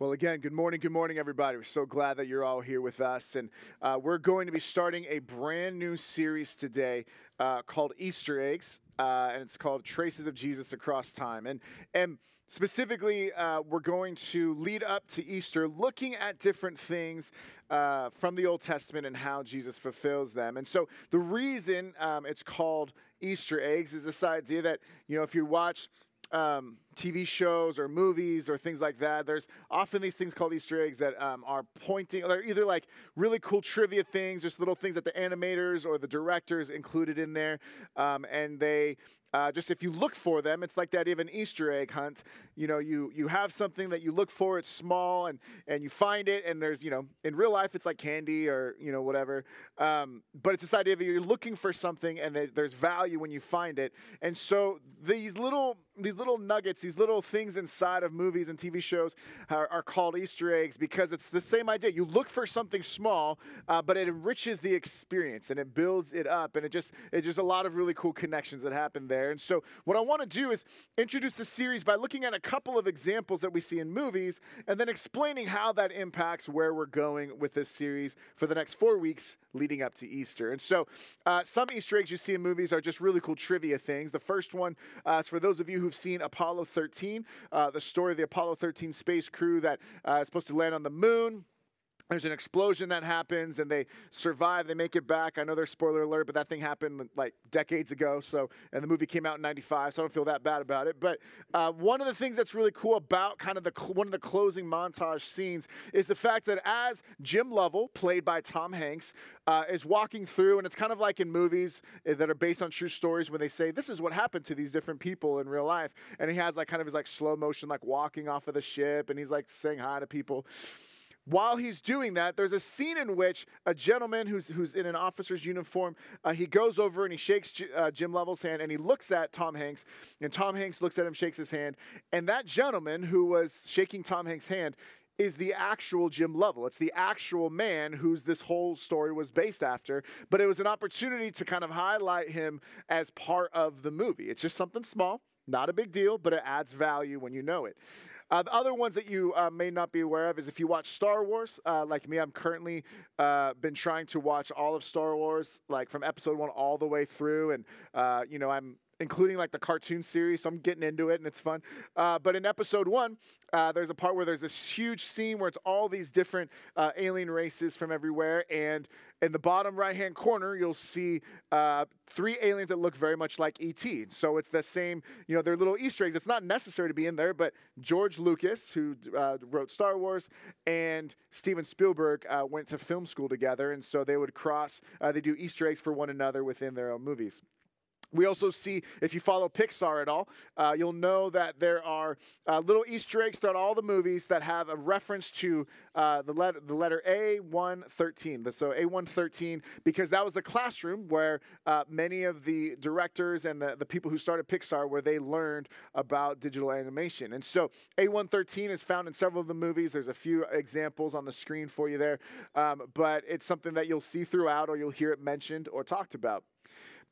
Well, again, good morning, good morning, everybody. We're so glad that you're all here with us. And uh, we're going to be starting a brand new series today uh, called Easter Eggs, uh, and it's called Traces of Jesus Across Time. And, and specifically, uh, we're going to lead up to Easter looking at different things uh, from the Old Testament and how Jesus fulfills them. And so the reason um, it's called Easter eggs is this idea that, you know, if you watch um, TV shows or movies or things like that, there's often these things called Easter eggs that um, are pointing, they're either like really cool trivia things, just little things that the animators or the directors included in there, um, and they uh, just if you look for them, it's like that even Easter egg hunt. You know, you you have something that you look for, it's small, and and you find it, and there's you know in real life it's like candy or you know whatever. Um, but it's this idea of you're looking for something, and there's value when you find it. And so these little these little nuggets, these little things inside of movies and TV shows are, are called Easter eggs because it's the same idea. You look for something small, uh, but it enriches the experience and it builds it up, and it just it's just a lot of really cool connections that happen there. And so, what I want to do is introduce the series by looking at a couple of examples that we see in movies, and then explaining how that impacts where we're going with this series for the next four weeks leading up to Easter. And so, uh, some Easter eggs you see in movies are just really cool trivia things. The first one uh, is for those of you who've seen Apollo 13, uh, the story of the Apollo 13 space crew that uh, is supposed to land on the moon there's an explosion that happens and they survive they make it back. I know there's spoiler alert but that thing happened like decades ago so and the movie came out in 95 so i don't feel that bad about it. But uh, one of the things that's really cool about kind of the one of the closing montage scenes is the fact that as jim lovell played by tom hanks uh, is walking through and it's kind of like in movies eh, that are based on true stories when they say this is what happened to these different people in real life. And he has like kind of his like slow motion like walking off of the ship and he's like saying hi to people while he's doing that, there's a scene in which a gentleman who's, who's in an officer's uniform, uh, he goes over and he shakes J- uh, Jim Lovell's hand and he looks at Tom Hanks, and Tom Hanks looks at him, shakes his hand, and that gentleman who was shaking Tom Hanks' hand is the actual Jim Lovell. It's the actual man whose this whole story was based after. But it was an opportunity to kind of highlight him as part of the movie. It's just something small, not a big deal, but it adds value when you know it. Uh, the other ones that you uh, may not be aware of is if you watch Star Wars, uh, like me, I'm currently uh, been trying to watch all of Star Wars, like from Episode One all the way through, and uh, you know I'm including like the cartoon series. So I'm getting into it and it's fun. Uh, but in episode one, uh, there's a part where there's this huge scene where it's all these different uh, alien races from everywhere. And in the bottom right hand corner, you'll see uh, three aliens that look very much like E.T. So it's the same, you know, they're little Easter eggs. It's not necessary to be in there, but George Lucas, who uh, wrote Star Wars, and Steven Spielberg uh, went to film school together. And so they would cross, they do Easter eggs for one another within their own movies. We also see, if you follow Pixar at all, uh, you'll know that there are uh, little Easter eggs throughout all the movies that have a reference to uh, the, letter, the letter A113. So A113, because that was the classroom where uh, many of the directors and the, the people who started Pixar, where they learned about digital animation. And so A113 is found in several of the movies. There's a few examples on the screen for you there, um, but it's something that you'll see throughout or you'll hear it mentioned or talked about.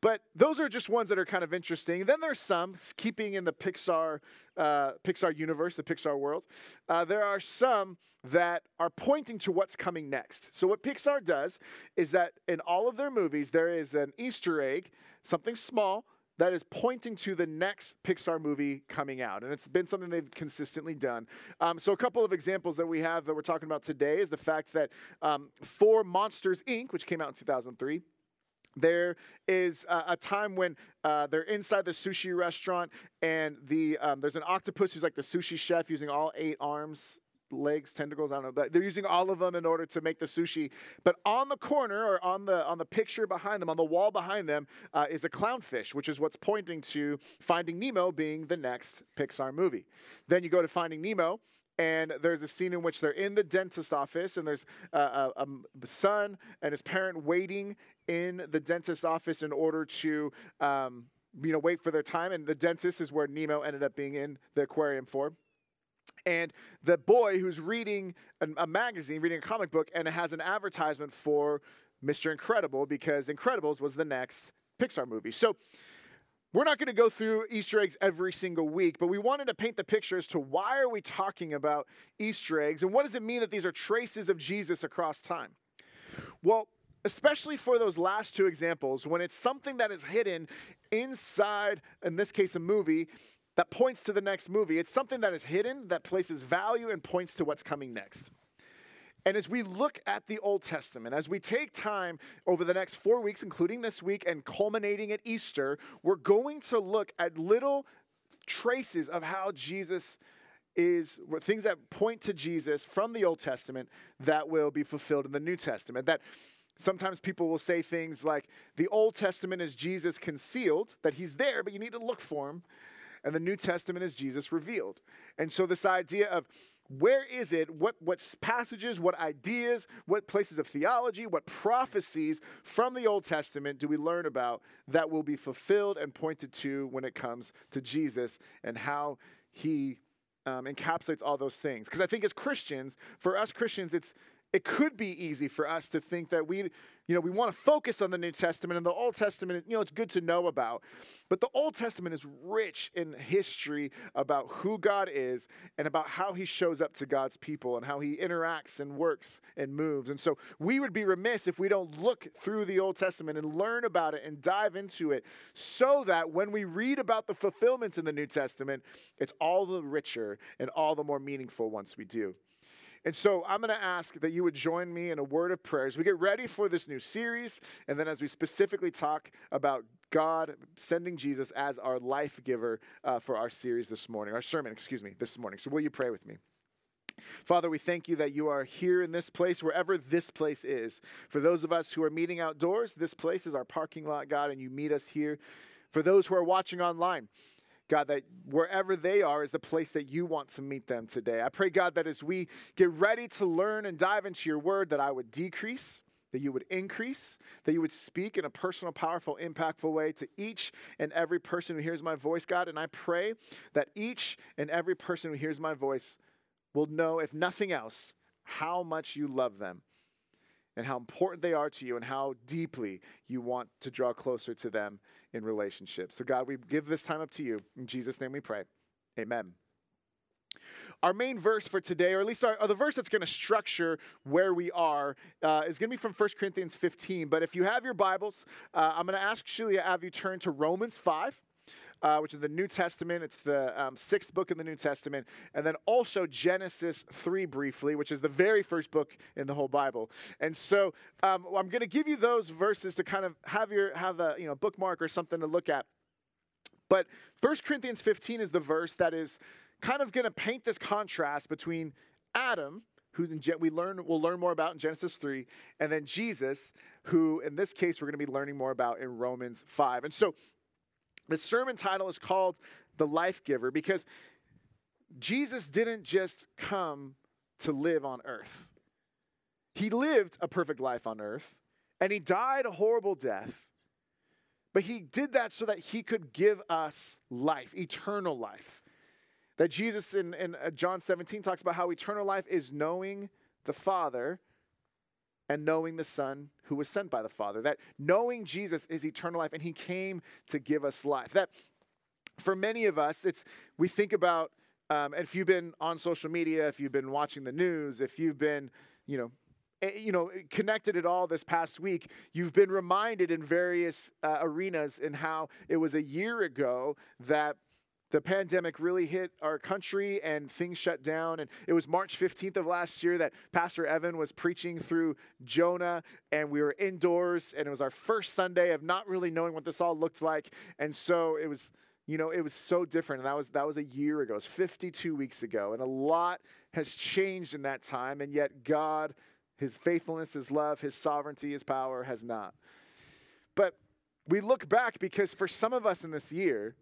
But those are just ones that are kind of interesting. Then there's some keeping in the Pixar uh, Pixar universe, the Pixar world. Uh, there are some that are pointing to what's coming next. So what Pixar does is that in all of their movies there is an Easter egg, something small that is pointing to the next Pixar movie coming out. And it's been something they've consistently done. Um, so, a couple of examples that we have that we're talking about today is the fact that um, for Monsters Inc., which came out in 2003, there is a, a time when uh, they're inside the sushi restaurant, and the um, there's an octopus who's like the sushi chef using all eight arms legs, tentacles, I don't know, but they're using all of them in order to make the sushi. But on the corner or on the on the picture behind them, on the wall behind them, uh, is a clownfish, which is what's pointing to Finding Nemo being the next Pixar movie. Then you go to Finding Nemo, and there's a scene in which they're in the dentist office and there's a, a, a, son and his parent waiting in the dentist office in order to um, you know wait for their time and the dentist is where nemo ended up being in the aquarium for. And the boy who's reading a, magazine reading a comic book and it has an advertisement for mr incredible because incredibles was the next pixar movie. So we're not going to go through Easter eggs every single week, but we wanted to paint the picture as to why are we talking about Easter eggs and what does it mean that these are traces of Jesus across time? Well, especially for those last two examples, when it's something that is hidden inside, in this case, a movie that points to the next movie, it's something that is hidden that places value and points to what's coming next. And as we look at the Old Testament, as we take time over the next four weeks, including this week and culminating at Easter, we're going to look at little traces of how Jesus is things that point to Jesus from the Old Testament that will be fulfilled in the New Testament. That sometimes people will say things like the Old Testament is Jesus concealed, that he's there, but you need to look for him. And the New Testament is Jesus revealed. And so, this idea of where is it? What what passages what ideas what places of theology what prophecies from the old testament do we learn about that will be fulfilled and pointed to when it comes to jesus and how he um, encapsulates all those things? Because i think as christians for us christians it's it could be easy for us to think that we, you know, we want to focus on the New Testament and the Old Testament, you know, it's good to know about. But the Old Testament is rich in history about who God is and about how he shows up to God's people and how he interacts and works and moves. And so we would be remiss if we don't look through the Old Testament and learn about it and dive into it so that when we read about the fulfillments in the New Testament, it's all the richer and all the more meaningful once we do. And so I'm going to ask that you would join me in a word of prayer as we get ready for this new series. And then as we specifically talk about God sending Jesus as our life giver uh, for our series this morning, our sermon, excuse me, this morning. So will you pray with me? Father, we thank you that you are here in this place, wherever this place is. For those of us who are meeting outdoors, this place is our parking lot, God, and you meet us here. For those who are watching online, God, that wherever they are is the place that you want to meet them today. I pray, God, that as we get ready to learn and dive into your word, that I would decrease, that you would increase, that you would speak in a personal, powerful, impactful way to each and every person who hears my voice, God. And I pray that each and every person who hears my voice will know, if nothing else, how much you love them and how important they are to you and how deeply you want to draw closer to them in relationships. So, God, we give this time up to you. In Jesus' name we pray. Amen. Our main verse for today, or at least our, or the verse that's going to structure where we are, uh, is going to be from 1 Corinthians 15. But if you have your Bibles, uh, I'm going to actually have you turn to Romans 5 uh, which is the New Testament. It's the um, sixth book in the New Testament. And then also Genesis 3 briefly, which is the very first book in the whole Bible. And so um, I'm going to give you those verses to kind of have your have a you know bookmark or something to look at. But 1 Corinthians 15 is the verse that is kind of going to paint this contrast between Adam, who we learn we'll learn more about in Genesis 3, and then Jesus, who in this case we're going to be learning more about in Romans 5. And so the sermon title is called The Life Giver because Jesus didn't just come to live on earth. He lived a perfect life on earth and he died a horrible death. But he did that so that he could give us life, eternal life. That Jesus in, in uh, John 17 talks about how eternal life is knowing the Father and knowing the Son who was sent by the Father. That knowing Jesus is eternal life and he came to give us life. That for many of us, it's we think about um, if you've been on social media, if you've been watching the news, if you've been, you know, eh, you know, connected at all this past week, you've been reminded in various uh, arenas in how it was a year ago that the pandemic really hit our country and things shut down. And it was March 15th of last year that Pastor Evan was preaching through Jonah, and we were indoors, and it was our first Sunday of not really knowing what this all looked like. And so it was, you know, it was so different. And that was that was a year ago. It was 52 weeks ago. And a lot has changed in that time, and yet God, his faithfulness, his love, his sovereignty, his power has not. But we look back because for some of us in this year,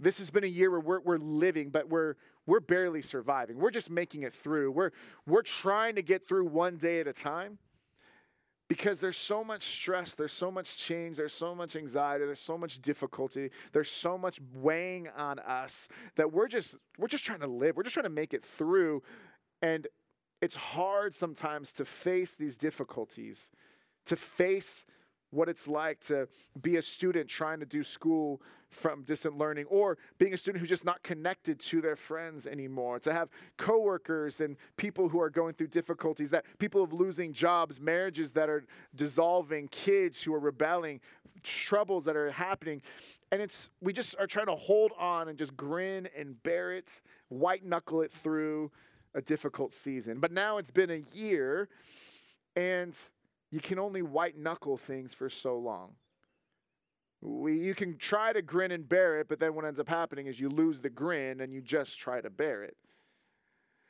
this has been a year where we're, we're living, but we're, we're barely surviving. We're just making it through. We're, we're trying to get through one day at a time because there's so much stress, there's so much change, there's so much anxiety, there's so much difficulty, there's so much weighing on us that we're just we're just trying to live. We're just trying to make it through and it's hard sometimes to face these difficulties, to face what it's like to be a student trying to do school from distant learning or being a student who's just not connected to their friends anymore to have coworkers and people who are going through difficulties that people of losing jobs marriages that are dissolving kids who are rebelling troubles that are happening. And it's we just are trying to hold on and just grin and bear it white knuckle it through a difficult season. But now it's been a year and you can only white knuckle things for so long. We, you can try to grin and bear it, but then what ends up happening is you lose the grin and you just try to bear it.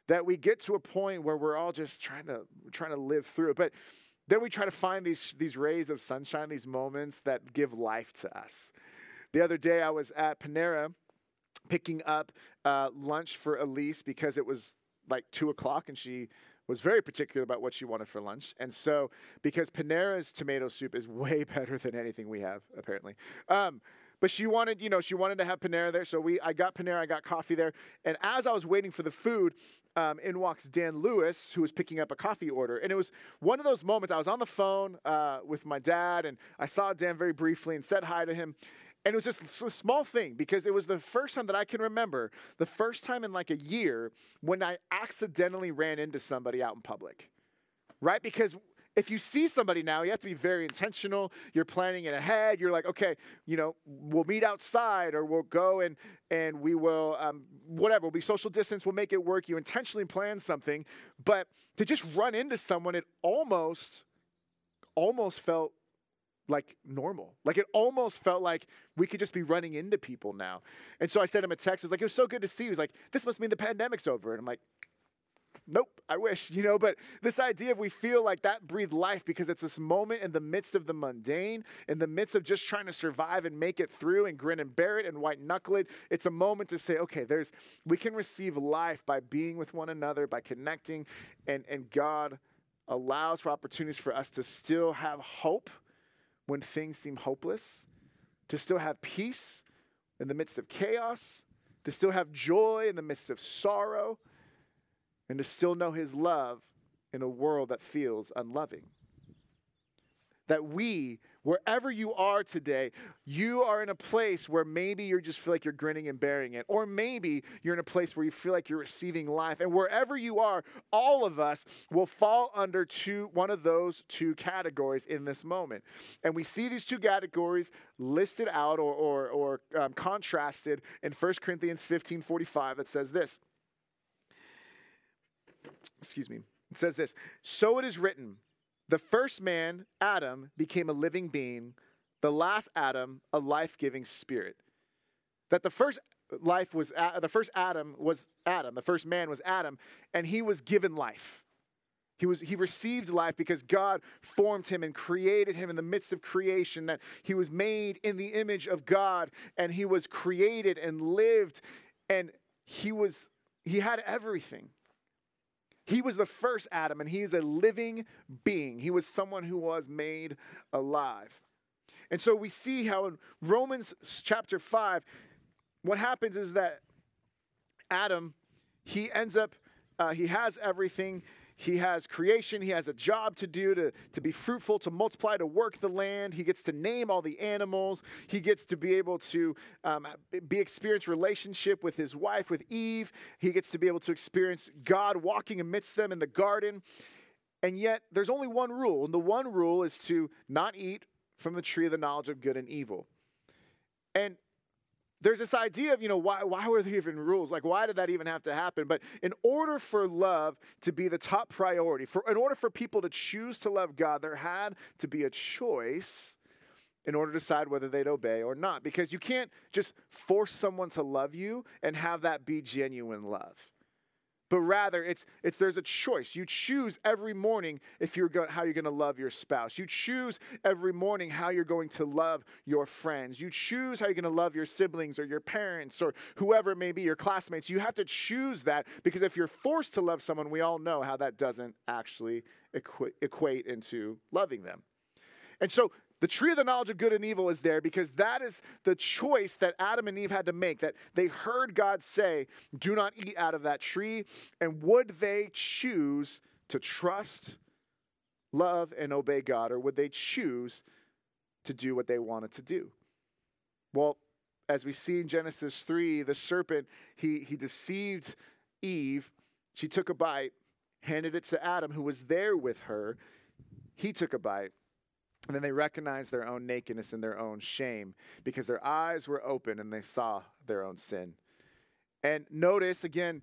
That we get to a point where we're all just trying to trying to live through it. But then we try to find these, these rays of sunshine, these moments that give life to us. The other day I was at Panera picking up uh, lunch for Elise because it was like two o'clock and she was very particular about what she wanted for lunch. And so, because Panera's tomato soup is way better than anything we have, apparently. Um, but she wanted, you know, she wanted to have Panera there. So we, I got Panera, I got coffee there. And as I was waiting for the food, um, in walks Dan Lewis, who was picking up a coffee order. And it was one of those moments. I was on the phone uh, with my dad, and I saw Dan very briefly and said hi to him. And it was just a small thing because it was the first time that I can remember, the first time in like a year when I accidentally ran into somebody out in public, right? Because if you see somebody now, you have to be very intentional. You're planning it ahead. You're like, okay, you know, we'll meet outside or we'll go and and we will um, whatever. We'll be social distance. We'll make it work. You intentionally plan something, but to just run into someone, it almost almost felt like normal. Like it almost felt like we could just be running into people now. And so I sent him a text. It was like, it was so good to see you. He was like, this must mean the pandemic's over. And I'm like, nope, I wish, you know. But this idea of we feel like that breathed life because it's this moment in the midst of the mundane, in the midst of just trying to survive and make it through and grin and bear it and white knuckle it. It's a moment to say, okay, there's we can receive life by being with one another, by connecting, and and God allows for opportunities for us to still have hope when things seem hopeless, to still have peace in the midst of chaos, to still have joy in the midst of sorrow, and to still know His love in a world that feels unloving. That we, wherever you are today, you are in a place where maybe you just feel like you're grinning and bearing it, or maybe you're in a place where you feel like you're receiving life. And wherever you are, all of us will fall under two, one of those two categories in this moment. And we see these two categories listed out or, or, or um, contrasted in 1 Corinthians 15 45 that says this. Excuse me. It says this So it is written. The first man, Adam, became a living being, the last Adam, a life giving spirit. That the first life was, the first Adam was Adam, the first man was Adam, and he was given life. He, was, he received life because God formed him and created him in the midst of creation, that he was made in the image of God, and he was created and lived, and he was he had everything. He was the first Adam, and he is a living being. He was someone who was made alive. And so we see how in Romans chapter 5, what happens is that Adam, he ends up, uh, he has everything. He has creation. He has a job to do to, to be fruitful, to multiply, to work the land. He gets to name all the animals. He gets to be able to um, be experience relationship with his wife, with Eve. He gets to be able to experience God walking amidst them in the garden. And yet, there's only one rule, and the one rule is to not eat from the tree of the knowledge of good and evil. And there's this idea of, you know, why, why were there even rules? Like, why did that even have to happen? But in order for love to be the top priority, for, in order for people to choose to love God, there had to be a choice in order to decide whether they'd obey or not. Because you can't just force someone to love you and have that be genuine love but rather it's it's there's a choice. You choose every morning if you're going how you're going to love your spouse. You choose every morning how you're going to love your friends. You choose how you're going to love your siblings or your parents or whoever it may be your classmates. You have to choose that because if you're forced to love someone we all know how that doesn't actually equ- equate into loving them. And so the tree of the knowledge of good and evil is there because that is the choice that Adam and Eve had to make. That they heard God say, Do not eat out of that tree. And would they choose to trust, love, and obey God, or would they choose to do what they wanted to do. Well, as we see in Genesis 3, the serpent, he, he deceived Eve. She took a bite, handed it to Adam, who was there with her. He took a bite. And then they recognized their own nakedness and their own shame because their eyes were open and they saw their own sin. And notice again,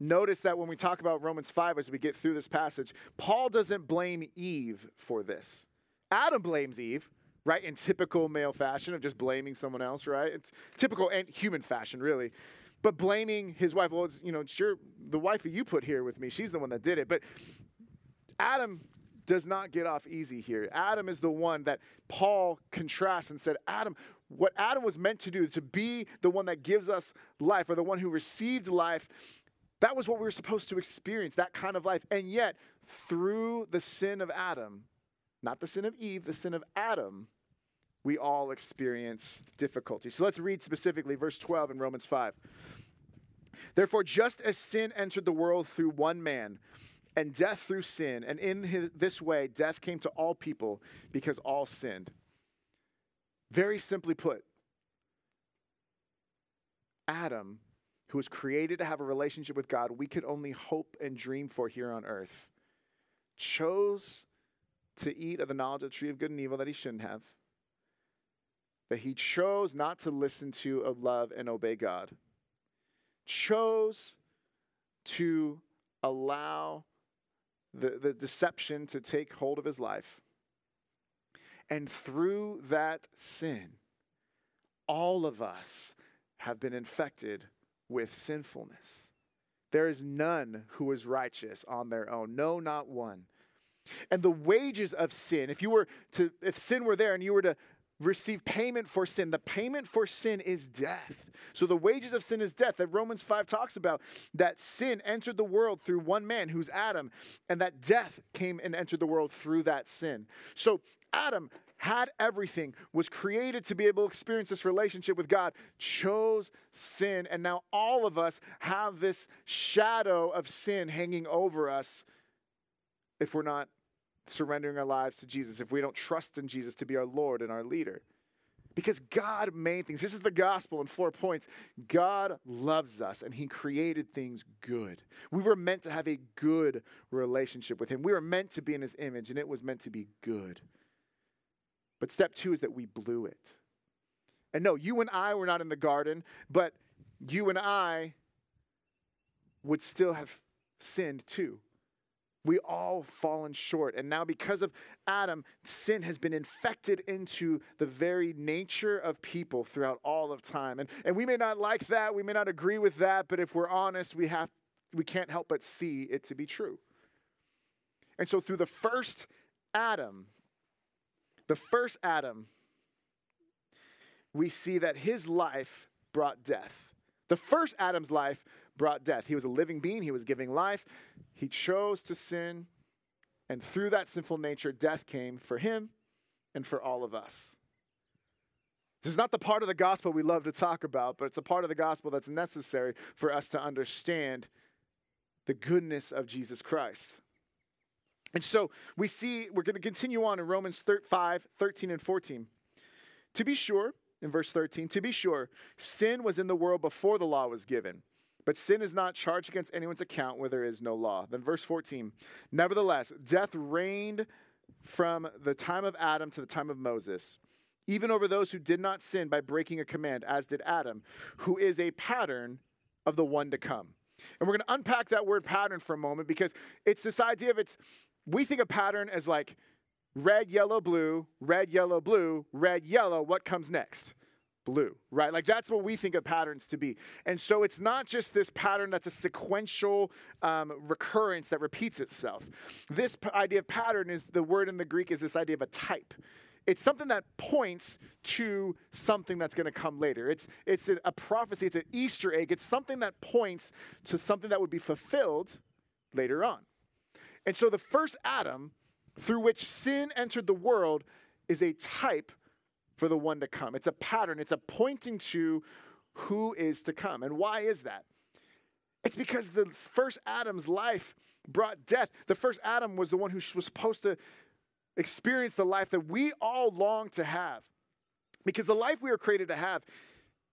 notice that when we talk about Romans 5 as we get through this passage, Paul doesn't blame Eve for this. Adam blames Eve, right? In typical male fashion of just blaming someone else, right? It's typical and human fashion, really. But blaming his wife, well, it's, you know, sure, the wife that you put here with me, she's the one that did it. But Adam does not get off easy here. Adam is the one that Paul contrasts and said, Adam, what Adam was meant to do, to be the one that gives us life, or the one who received life, that was what we were supposed to experience, that kind of life. And yet, through the sin of Adam, not the sin of Eve, the sin of Adam, we all experience difficulty. So let's read specifically verse 12 in Romans 5. Therefore, just as sin entered the world through one man, and death through sin, and in his, this way, death came to all people because all sinned. Very simply put, Adam, who was created to have a relationship with God, we could only hope and dream for here on earth, chose to eat of the knowledge of the tree of good and evil that he shouldn't have. That he chose not to listen to, love, and obey God. Chose to allow the, the deception to take hold of his life. And through that sin, all of us have been infected with sinfulness. There is none who is righteous on their own, no, not one. And the wages of sin, if you were to, if sin were there and you were to receive payment for sin. The payment for sin is death. So the wages of sin is death that Romans 5 talks about that sin entered the world through one man who's Adam and that death came and entered the world through that sin. So Adam had everything, was created to be able to experience this relationship with God, chose sin, and now all of us have this shadow of sin hanging over us if we're not surrendering our lives to Jesus, if we don't trust in Jesus to be our Lord and our leader. Because God made things. This is the gospel in four points. God loves us and He created things good. We were meant to have a good relationship with Him. We were meant to be in His image and it was meant to be good. But step two is that we blew it. And no, you and I were not in the garden, but you and I would still have sinned too. We all fallen short. And now, because of Adam, sin has been infected into the very nature of people throughout all of time. And, and we may not like that, we may not agree with that, but if we're honest, we, have, we can't help but see it to be true. And so, through the first Adam, the first Adam, we see that his life brought death. The first Adam's life brought death. He was a living being, he was giving life. He chose to sin, and through that sinful nature, death came for him and for all of us. This is not the part of the gospel we love to talk about, but it's a part of the gospel that's necessary for us to understand the goodness of Jesus Christ. And so we see, we're going to continue on in Romans 5 13 and 14. To be sure, in verse 13, to be sure, sin was in the world before the law was given. But sin is not charged against anyone's account where there is no law. Then, verse 14 Nevertheless, death reigned from the time of Adam to the time of Moses, even over those who did not sin by breaking a command, as did Adam, who is a pattern of the one to come. And we're going to unpack that word pattern for a moment because it's this idea of it's, we think of pattern as like red, yellow, blue, red, yellow, blue, red, yellow. What comes next? Blue, right? Like that's what we think of patterns to be. And so it's not just this pattern that's a sequential um, recurrence that repeats itself. This p- idea of pattern is the word in the Greek is this idea of a type. It's something that points to something that's going to come later. It's, it's a, a prophecy, it's an Easter egg. It's something that points to something that would be fulfilled later on. And so the first Adam, through which sin entered the world, is a type for the one to come. It's a pattern, it's a pointing to who is to come. And why is that? It's because the first Adam's life brought death. The first Adam was the one who was supposed to experience the life that we all long to have. Because the life we are created to have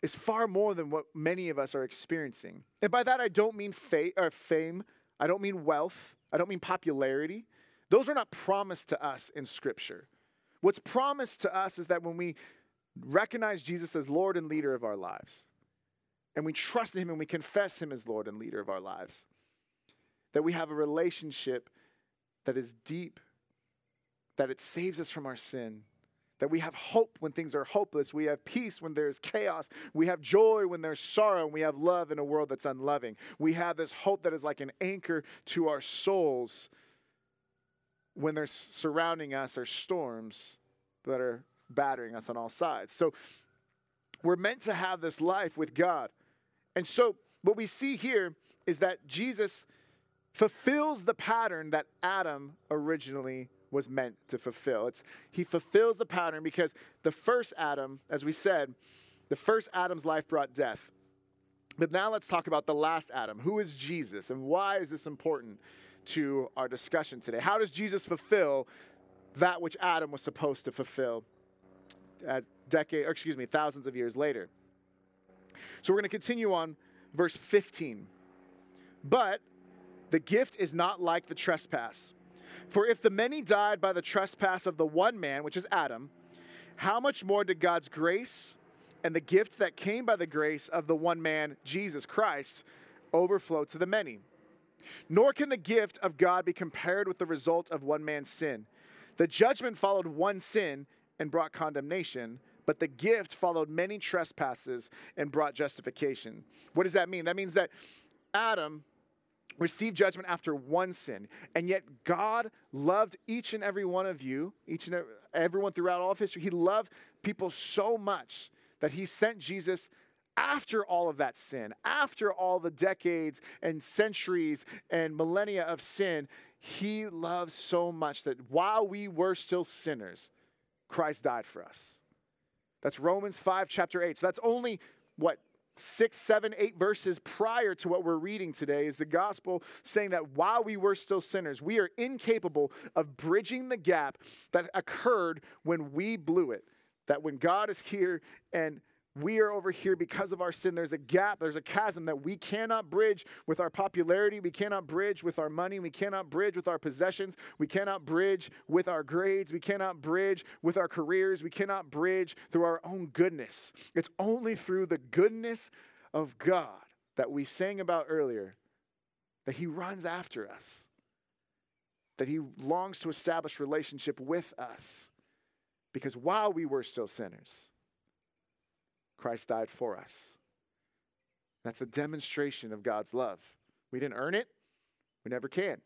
is far more than what many of us are experiencing. And by that, I don't mean fame, I don't mean wealth, I don't mean popularity. Those are not promised to us in Scripture. What's promised to us is that when we recognize Jesus as Lord and leader of our lives, and we trust in Him and we confess Him as Lord and leader of our lives, that we have a relationship that is deep, that it saves us from our sin, that we have hope when things are hopeless. We have peace when there's chaos. We have joy when there's sorrow. And we have love in a world that's unloving. We have this hope that is like an anchor to our souls when there's surrounding us are storms that are battering us on all sides. So we're meant to have this life with God. And so what we see here is that Jesus fulfills the pattern that Adam originally was meant to fulfill. It's, he fulfills the pattern because the first Adam, as we said, the first Adam's life brought death. But now let's talk about the last Adam. Who is Jesus and why is this important to our discussion today? How does Jesus fulfill that which Adam was supposed to fulfill a decade, or excuse me, thousands of years later? So we're going to continue on verse 15. But the gift is not like the trespass. For if the many died by the trespass of the one man, which is Adam, how much more did God's grace and the gifts that came by the grace of the one man, Jesus Christ, overflow to the many? Nor can the gift of God be compared with the result of one man's sin. The judgment followed one sin and brought condemnation, but the gift followed many trespasses and brought justification. What does that mean? That means that Adam received judgment after one sin. And yet God loved each and every one of you, each and everyone throughout all of history. He loved people so much that he sent Jesus after all of that sin, after all the decades and centuries and millennia of sin. He loved so much that while we were still sinners, Christ died for us. That's Romans 5, chapter 8. So that's only what six, seven, eight verses prior to what we're reading today is the gospel saying that while we were still sinners, we are incapable of bridging the gap that occurred when we blew it. That when God is here and we are over here because of our sin. There's a gap, there's a chasm that we cannot bridge with our popularity. We cannot bridge with our money. We cannot bridge with our possessions. We cannot bridge with our grades. We cannot bridge with our careers. We cannot bridge through our own goodness. It's only through the goodness of God that we sang about earlier that He runs after us, that He longs to establish relationship with us. Because while we were still sinners, Christ died for us. That's a demonstration of God's love. We didn't earn it, we never can,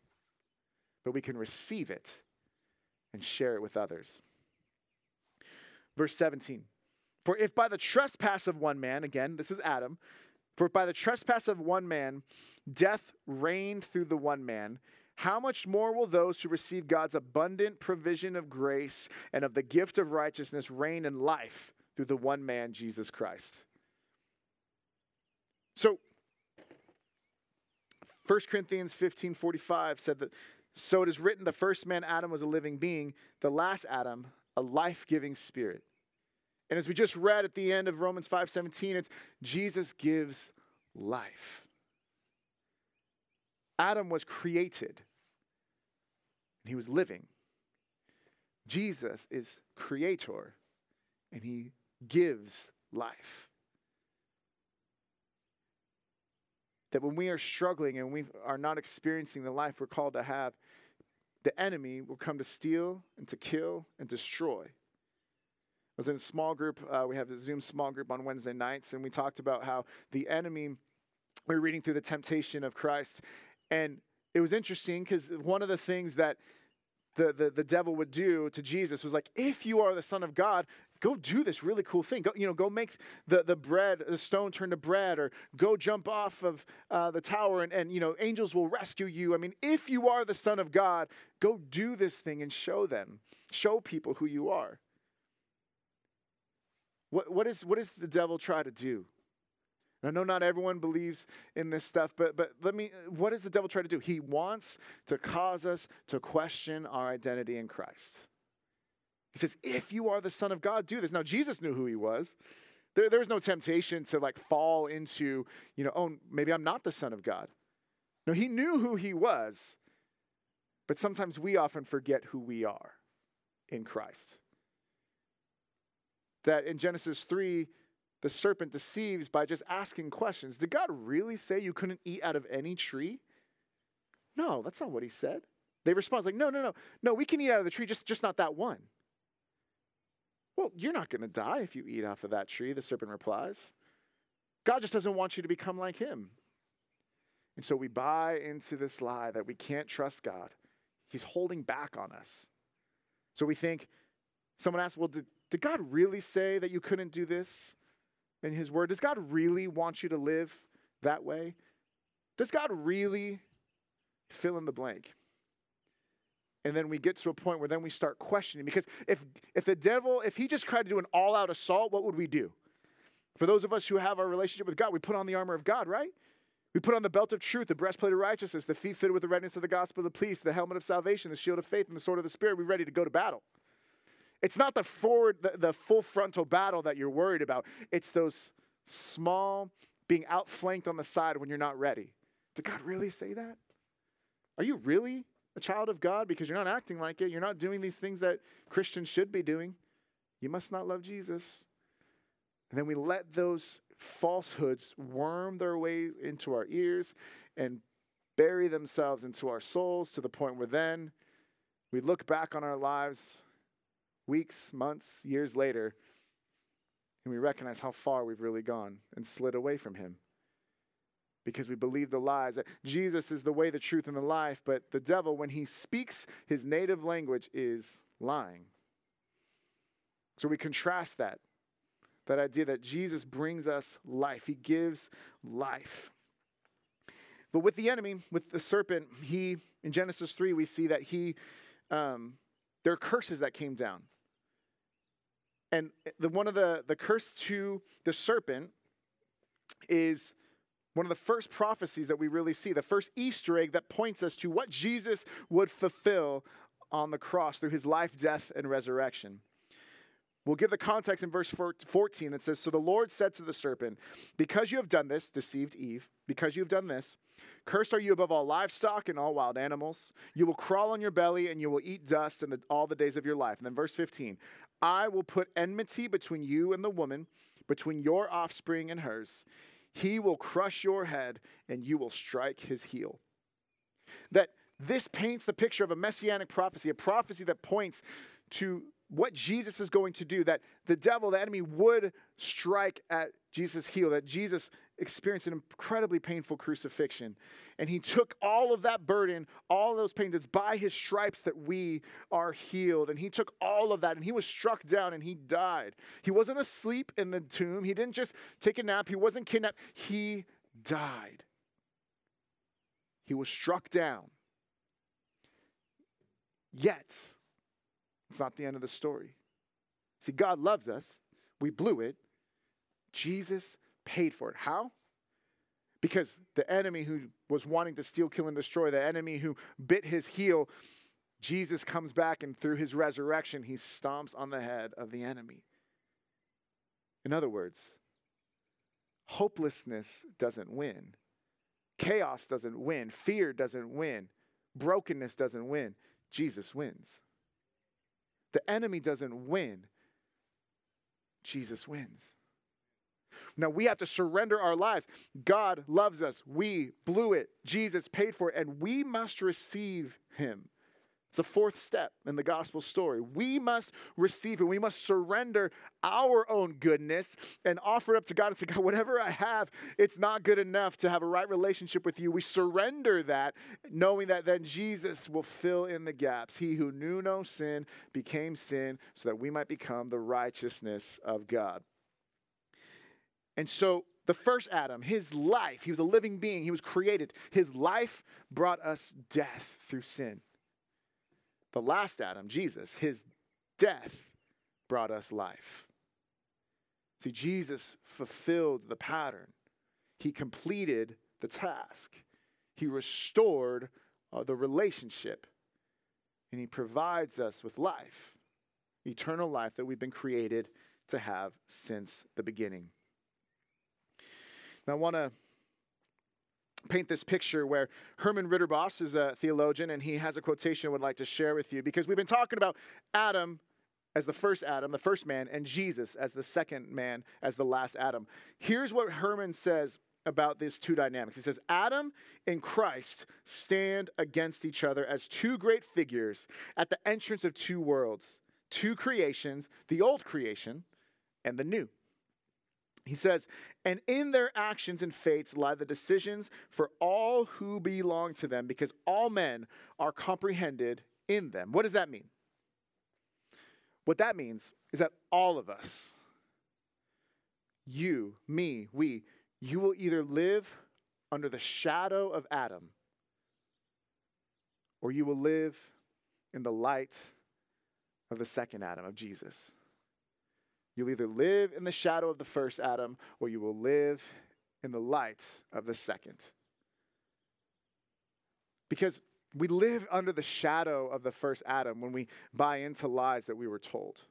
but we can receive it and share it with others. Verse 17 For if by the trespass of one man, again, this is Adam, for by the trespass of one man, death reigned through the one man, how much more will those who receive God's abundant provision of grace and of the gift of righteousness reign in life through the one man, Jesus Christ. So, 1 Corinthians 15 45 said that, so it is written, the first man, Adam, was a living being, the last Adam, a life giving spirit. And as we just read at the end of Romans 5 17, it's Jesus gives life. Adam was created, and he was living. Jesus is creator, and he gives life. That when we are struggling and we are not experiencing the life we're called to have, the enemy will come to steal and to kill and destroy. I was in a small group. Uh, we have a Zoom small group on Wednesday nights, and we talked about how the enemy, we were reading through the temptation of Christ. And it was interesting because one of the things that the, the, the devil would do to Jesus was like, if you are the Son of God, go do this really cool thing. Go, you know, go make the, the bread, the stone turn to bread, or go jump off of uh, the tower and, and, you know, angels will rescue you. I mean, if you are the Son of God, go do this thing and show them, show people who you are. What, what, is, what does the devil try to do? I know not everyone believes in this stuff, but, but let me, what does the devil try to do? He wants to cause us to question our identity in Christ. He says, If you are the Son of God, do this. Now, Jesus knew who he was. There, there was no temptation to like fall into, you know, oh, maybe I'm not the Son of God. No, he knew who he was. But sometimes we often forget who we are in Christ. That in Genesis 3, the serpent deceives by just asking questions. Did God really say you couldn't eat out of any tree? No, that's not what he said. They respond like, no, no, no, no, we can eat out of the tree, just, just not that one. Well, you're not going to die if you eat off of that tree, the serpent replies. God just doesn't want you to become like him. And so we buy into this lie that we can't trust God. He's holding back on us. So we think, someone asks, well, did, did God really say that you couldn't do this in His Word? Does God really want you to live that way? Does God really fill in the blank? And then we get to a point where then we start questioning because if if the devil, if he just tried to do an all-out assault, what would we do? For those of us who have our relationship with God, we put on the armor of God, right? We put on the belt of truth, the breastplate of righteousness, the feet fitted with the readiness of the gospel of the peace, the helmet of salvation, the shield of faith, and the sword of the spirit. We're ready to go to battle. It's not the forward, the, the full frontal battle that you're worried about. It's those small being outflanked on the side when you're not ready. Did God really say that? Are you really a child of God because you're not acting like it? You're not doing these things that Christians should be doing. You must not love Jesus. And then we let those falsehoods worm their way into our ears and bury themselves into our souls to the point where then we look back on our lives weeks, months, years later, and we recognize how far we've really gone and slid away from Him. Because we believe the lies that Jesus is the way, the truth, and the life, but the devil, when he speaks his native language, is lying. So we contrast that that idea that Jesus brings us life, He gives life. But with the enemy, with the serpent, he, in Genesis 3, we see that he, um, there are curses that came down. And the, one of the, the curse to the serpent is one of the first prophecies that we really see, the first Easter egg that points us to what Jesus would fulfill on the cross through his life, death, and resurrection. We'll give the context in verse 14 that says So the Lord said to the serpent, Because you have done this, deceived Eve, because you have done this, cursed are you above all livestock and all wild animals. You will crawl on your belly and you will eat dust in the, all the days of your life. And then verse 15 I will put enmity between you and the woman, between your offspring and hers. He will crush your head and you will strike his heel. That this paints the picture of a messianic prophecy, a prophecy that points to what Jesus is going to do, that the devil, the enemy, would strike at Jesus' heel, that Jesus experienced an incredibly painful crucifixion. And he took all of that burden, all of those pains. It's by his stripes that we are healed. And he took all of that and he was struck down and he died. He wasn't asleep in the tomb, he didn't just take a nap, he wasn't kidnapped, he died. He was struck down. Yet, it's not the end of the story. See, God loves us. We blew it. Jesus paid for it. How? Because the enemy who was wanting to steal, kill, and destroy, the enemy who bit his heel, Jesus comes back and through his resurrection, he stomps on the head of the enemy. In other words, hopelessness doesn't win, chaos doesn't win, fear doesn't win, brokenness doesn't win. Jesus wins. The enemy doesn't win, Jesus wins. Now we have to surrender our lives. God loves us. We blew it. Jesus paid for it, and we must receive Him. It's the fourth step in the gospel story. We must receive it. We must surrender our own goodness and offer it up to God and say, God, whatever I have, it's not good enough to have a right relationship with you. We surrender that, knowing that then Jesus will fill in the gaps. He who knew no sin became sin so that we might become the righteousness of God. And so the first Adam, his life, he was a living being, he was created. His life brought us death through sin. The last Adam, Jesus, his death brought us life. See, Jesus fulfilled the pattern, he completed the task, he restored uh, the relationship, and he provides us with life. eternal life that we've been created to have since the beginning. Now, I want to paint this picture where Herman Ridderbos is a theologian and he has a quotation I would like to share with you because we've been talking about Adam as the first Adam, the first man, and Jesus as the second man, as the last Adam. Here's what Herman says about these two dynamics. He says, Adam and Christ stand against each other as two great figures at the entrance of two worlds, two creations, the old creation and the new. He says, and in their actions and fates lie the decisions for all who belong to them, because all men are comprehended in them. What does that mean? What that means is that all of us, you, me, we, you will either live under the shadow of Adam or you will live in the light of the second Adam, of Jesus. You'll either live in the shadow of the first Adam or you will live in the light of the second. Because we live under the shadow of the first Adam when we buy into lies that we were told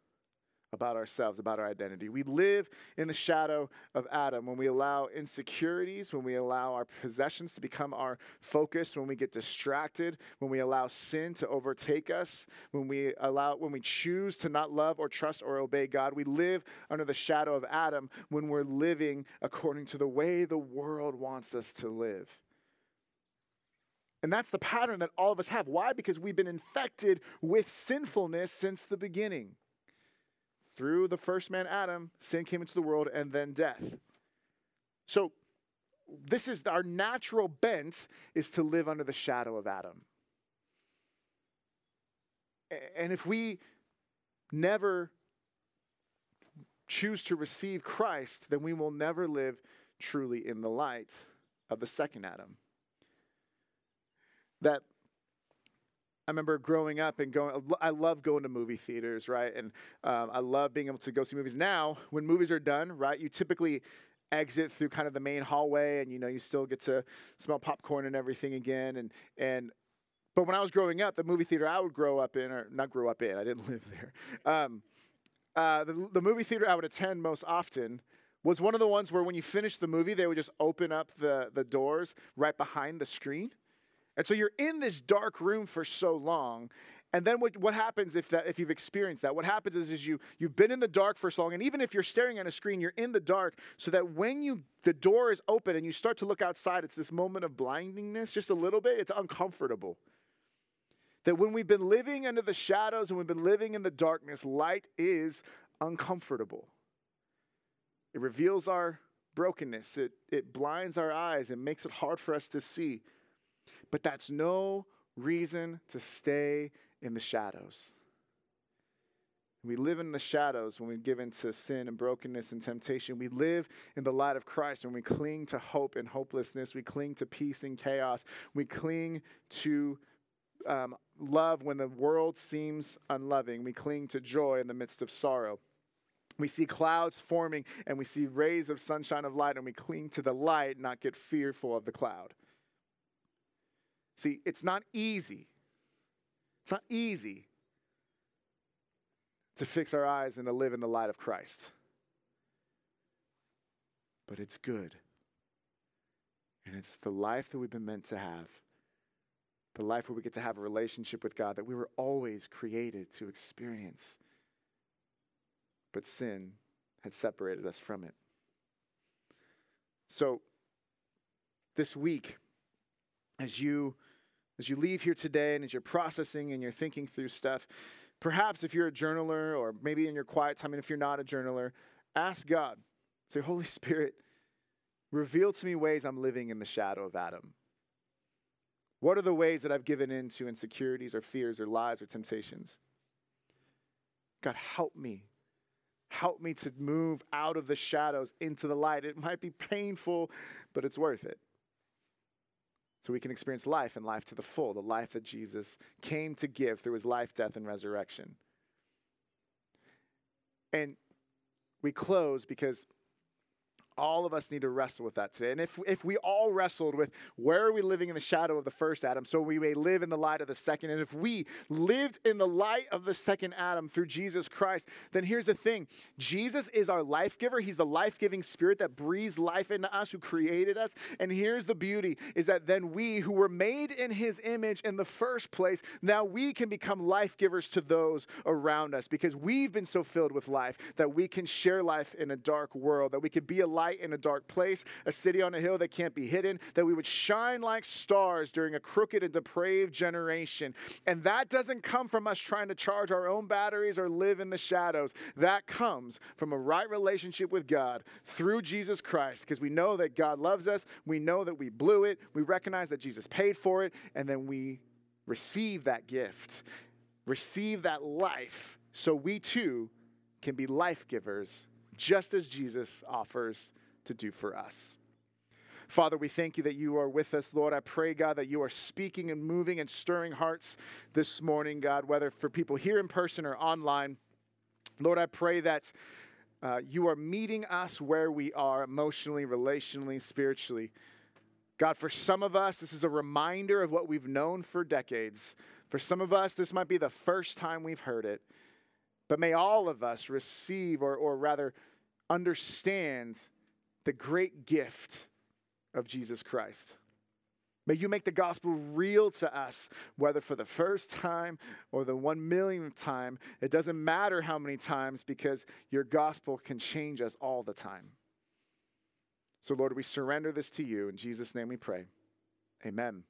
about ourselves, about our identity. We live in the shadow of Adam when we allow insecurities, when we allow our possessions to become our focus, when we get distracted, when we allow sin to overtake us, when we allow when we choose to not love or trust or obey God. We live under the shadow of Adam when we're living according to the way the world wants us to live. And that's the pattern that all of us have. Why? Because we've been infected with sinfulness since the beginning. Through the first man, Adam, sin came into the world and then death. So, this is our natural bent is to live under the shadow of Adam. And if we never choose to receive Christ, then we will never live truly in the light of the second Adam that I remember growing up and going, I love going to movie theaters, right? And um, I love being able to go see movies. Now, when movies are done, right, you typically exit through kind of the main hallway and, you know, you still get to smell popcorn and everything again. And, and, but when I was growing up, the movie theater I would grow up in, or not grow up in, I didn't live there. Um, uh, the, the movie theater I would attend most often was one of the ones where when you finish the movie, they would just open up the, the doors right behind the screen and so you're in this dark room for so long. And then what, what happens if that if you've experienced that? What happens is, is you you've been in the dark for so long, and even if you're staring at a screen, you're in the dark, so that when you the door is open and you start to look outside, it's this moment of blindingness, just a little bit, it's uncomfortable. That when we've been living under the shadows and we've been living in the darkness, light is uncomfortable. It reveals our brokenness, it, it blinds our eyes, it makes it hard for us to see. But that's no reason to stay in the shadows. We live in the shadows when we give into sin and brokenness and temptation. We live in the light of Christ when we cling to hope and hopelessness. We cling to peace and chaos. We cling to um, love when the world seems unloving. We cling to joy in the midst of sorrow. We see clouds forming and we see rays of sunshine of light, and we cling to the light, not get fearful of the cloud. See, it's not easy. It's not easy to fix our eyes and to live in the light of Christ. But it's good. And it's the life that we've been meant to have. The life where we get to have a relationship with God that we were always created to experience. But sin had separated us from it. So, this week, as you as you leave here today and as you're processing and you're thinking through stuff, perhaps if you're a journaler or maybe in your quiet time, and if you're not a journaler, ask God. Say, Holy Spirit, reveal to me ways I'm living in the shadow of Adam. What are the ways that I've given in to insecurities or fears or lies or temptations? God, help me. Help me to move out of the shadows into the light. It might be painful, but it's worth it so we can experience life and life to the full, the life that Jesus came to give through his life, death, and resurrection. And we close because All of us need to wrestle with that today. And if, if we all wrestled with where are we living in the shadow of the first Adam, so we may live in the light of the second, and if we lived in the light of the second Adam through Jesus Christ, then here's the thing Jesus is our life giver. He's the life giving spirit that breathes life into us, who created us. And here's the beauty is that then we, who were made in his image in the first place, now we can become life givers to those around us because we've been so filled with life that we can share life in a dark world, that we could be a light in a dark place, a city on a hill that can't be hidden, that we would shine like stars during a crooked and depraved generation. And that doesn't come from us trying to charge our own batteries or live in the shadows. That comes from a right relationship with God through Jesus Christ because we know that God loves us, we know that we blew it, we recognize that Jesus paid for it, and then we receive that gift, receive that life, so we too can be life givers just as Jesus offers to do for us. Father, we thank you that you are with us, Lord. I pray, God, that you are speaking and moving and stirring hearts this morning, God, whether for people here in person or online. Lord, I pray that uh, you are meeting us where we are emotionally, relationally, spiritually. God, for some of us, this is a reminder of what we've known for decades. For some of us, this might be the first time we've heard it. But may all of us receive, or, or rather, understand the great gift of Jesus Christ. May you make the gospel real to us, whether for the first time or the one millionth time. It doesn't matter how many times because your gospel can change us all the time. So, Lord, we surrender this to you. In Jesus' name we pray. Amen.